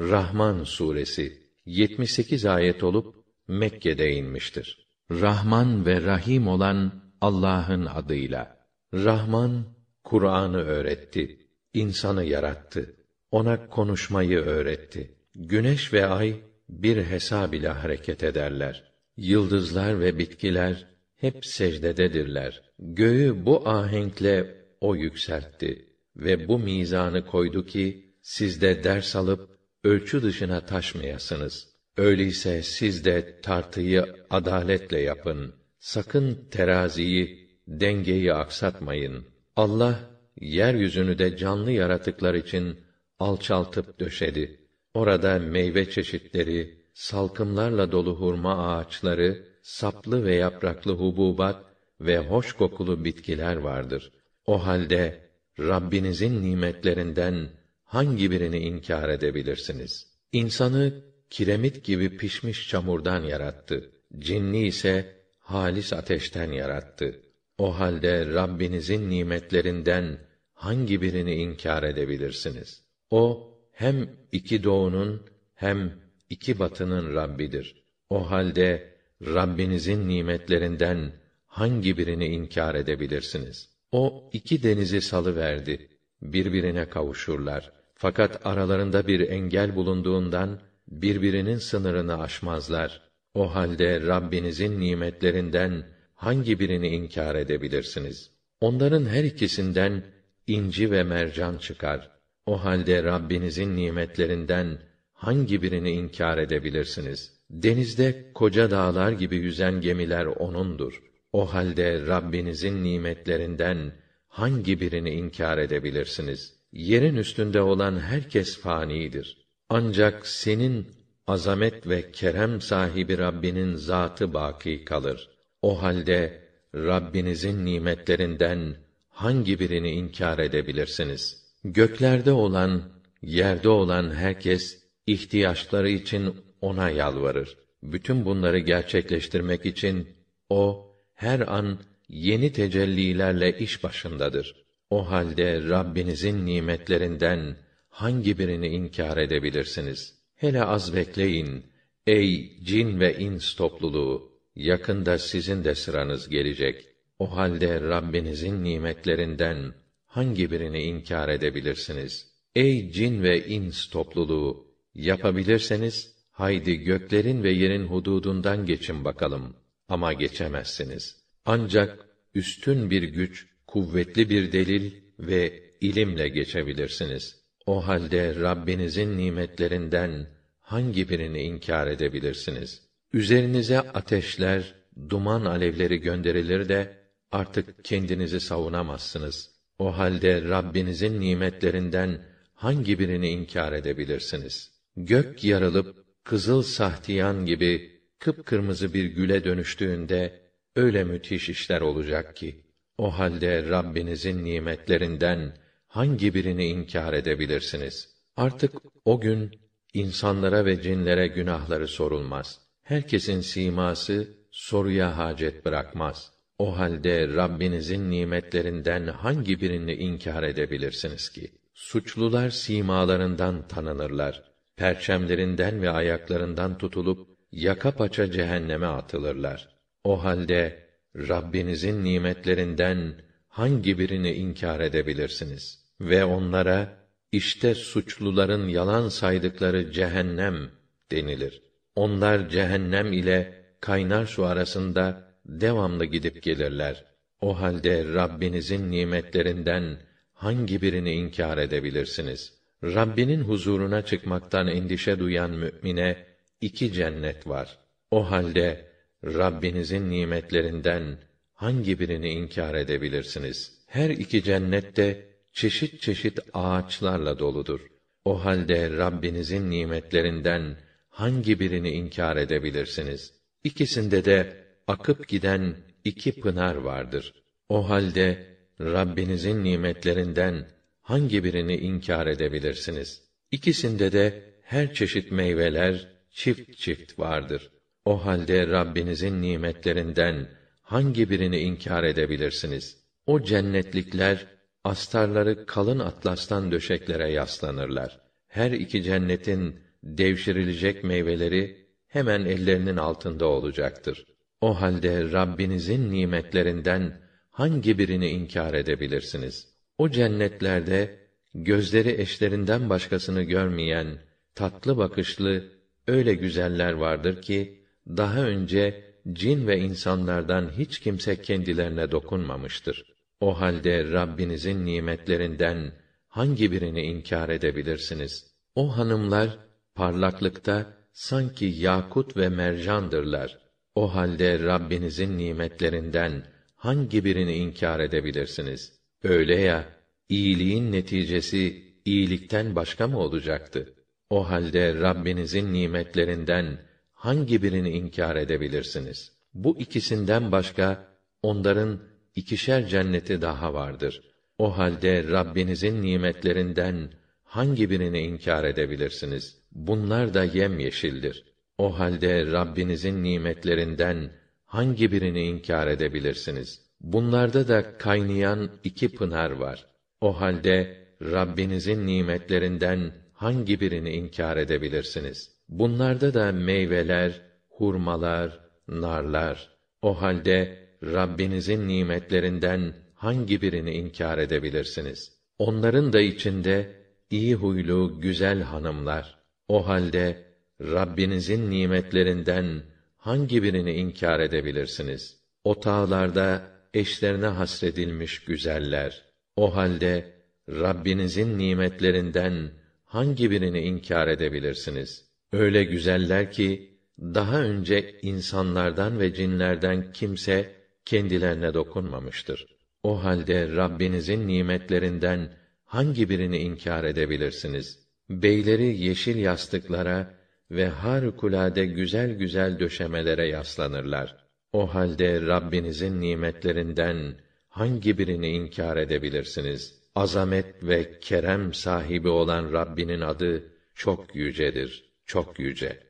Rahman suresi 78 ayet olup Mekke'de inmiştir. Rahman ve Rahim olan Allah'ın adıyla. Rahman Kur'an'ı öğretti. insanı yarattı. Ona konuşmayı öğretti. Güneş ve ay bir hesab ile hareket ederler. Yıldızlar ve bitkiler hep secdededirler. Göğü bu ahenkle o yükseltti ve bu mizanı koydu ki siz de ders alıp ölçü dışına taşmayasınız. Öyleyse siz de tartıyı adaletle yapın. Sakın teraziyi, dengeyi aksatmayın. Allah yeryüzünü de canlı yaratıklar için alçaltıp döşedi. Orada meyve çeşitleri, salkımlarla dolu hurma ağaçları, saplı ve yapraklı hububat ve hoş kokulu bitkiler vardır. O halde Rabbinizin nimetlerinden hangi birini inkar edebilirsiniz? İnsanı kiremit gibi pişmiş çamurdan yarattı. Cinni ise halis ateşten yarattı. O halde Rabbinizin nimetlerinden hangi birini inkar edebilirsiniz? O hem iki doğunun hem iki batının Rabbidir. O halde Rabbinizin nimetlerinden hangi birini inkar edebilirsiniz? O iki denizi salı verdi. Birbirine kavuşurlar. Fakat aralarında bir engel bulunduğundan birbirinin sınırını aşmazlar. O halde Rabbinizin nimetlerinden hangi birini inkar edebilirsiniz? Onların her ikisinden inci ve mercan çıkar. O halde Rabbinizin nimetlerinden hangi birini inkar edebilirsiniz? Denizde koca dağlar gibi yüzen gemiler onundur. O halde Rabbinizin nimetlerinden hangi birini inkar edebilirsiniz? Yerin üstünde olan herkes fanidir. Ancak senin azamet ve kerem sahibi Rabbinin zatı baki kalır. O halde Rabbinizin nimetlerinden hangi birini inkar edebilirsiniz? Göklerde olan, yerde olan herkes ihtiyaçları için ona yalvarır. Bütün bunları gerçekleştirmek için o her an yeni tecellilerle iş başındadır. O halde Rabbinizin nimetlerinden hangi birini inkar edebilirsiniz? Hele az bekleyin. Ey cin ve ins topluluğu, yakında sizin de sıranız gelecek. O halde Rabbinizin nimetlerinden hangi birini inkar edebilirsiniz? Ey cin ve ins topluluğu, yapabilirseniz haydi göklerin ve yerin hududundan geçin bakalım. Ama geçemezsiniz. Ancak üstün bir güç, kuvvetli bir delil ve ilimle geçebilirsiniz. O halde Rabbinizin nimetlerinden hangi birini inkar edebilirsiniz? Üzerinize ateşler, duman alevleri gönderilir de artık kendinizi savunamazsınız. O halde Rabbinizin nimetlerinden hangi birini inkar edebilirsiniz? Gök yarılıp kızıl sahtiyan gibi kıpkırmızı bir güle dönüştüğünde öyle müthiş işler olacak ki o halde Rabbinizin nimetlerinden hangi birini inkar edebilirsiniz? Artık o gün insanlara ve cinlere günahları sorulmaz. Herkesin siması soruya hacet bırakmaz. O halde Rabbinizin nimetlerinden hangi birini inkar edebilirsiniz ki? Suçlular simalarından tanınırlar. Perçemlerinden ve ayaklarından tutulup yaka paça cehenneme atılırlar. O halde Rabbinizin nimetlerinden hangi birini inkar edebilirsiniz? Ve onlara işte suçluların yalan saydıkları cehennem denilir. Onlar cehennem ile kaynar su arasında devamlı gidip gelirler. O halde Rabbinizin nimetlerinden hangi birini inkar edebilirsiniz? Rabbinin huzuruna çıkmaktan endişe duyan mümine iki cennet var. O halde Rabbinizin nimetlerinden hangi birini inkar edebilirsiniz? Her iki cennette çeşit çeşit ağaçlarla doludur. O halde Rabbinizin nimetlerinden hangi birini inkar edebilirsiniz? İkisinde de akıp giden iki pınar vardır. O halde Rabbinizin nimetlerinden hangi birini inkar edebilirsiniz? İkisinde de her çeşit meyveler çift çift vardır. O halde Rabbinizin nimetlerinden hangi birini inkar edebilirsiniz? O cennetlikler astarları kalın atlastan döşeklere yaslanırlar. Her iki cennetin devşirilecek meyveleri hemen ellerinin altında olacaktır. O halde Rabbinizin nimetlerinden hangi birini inkar edebilirsiniz? O cennetlerde gözleri eşlerinden başkasını görmeyen tatlı bakışlı öyle güzeller vardır ki daha önce cin ve insanlardan hiç kimse kendilerine dokunmamıştır. O halde Rabbinizin nimetlerinden hangi birini inkar edebilirsiniz? O hanımlar parlaklıkta sanki yakut ve mercandırlar. O halde Rabbinizin nimetlerinden hangi birini inkar edebilirsiniz? Öyle ya, iyiliğin neticesi iyilikten başka mı olacaktı? O halde Rabbinizin nimetlerinden hangi birini inkar edebilirsiniz? Bu ikisinden başka onların ikişer cenneti daha vardır. O halde Rabbinizin nimetlerinden hangi birini inkar edebilirsiniz? Bunlar da yemyeşildir. O halde Rabbinizin nimetlerinden hangi birini inkar edebilirsiniz? Bunlarda da kaynayan iki pınar var. O halde Rabbinizin nimetlerinden hangi birini inkar edebilirsiniz? Bunlarda da meyveler, hurmalar, narlar. O halde Rabbinizin nimetlerinden hangi birini inkar edebilirsiniz? Onların da içinde iyi huylu, güzel hanımlar. O halde Rabbinizin nimetlerinden hangi birini inkar edebilirsiniz? Otağlarda eşlerine hasredilmiş güzeller. O halde Rabbinizin nimetlerinden hangi birini inkar edebilirsiniz? Öyle güzeller ki daha önce insanlardan ve cinlerden kimse kendilerine dokunmamıştır. O halde Rabbinizin nimetlerinden hangi birini inkar edebilirsiniz? Beyleri yeşil yastıklara ve harikulade güzel güzel döşemelere yaslanırlar. O halde Rabbinizin nimetlerinden hangi birini inkar edebilirsiniz? Azamet ve kerem sahibi olan Rabbinin adı çok yücedir, çok yüce.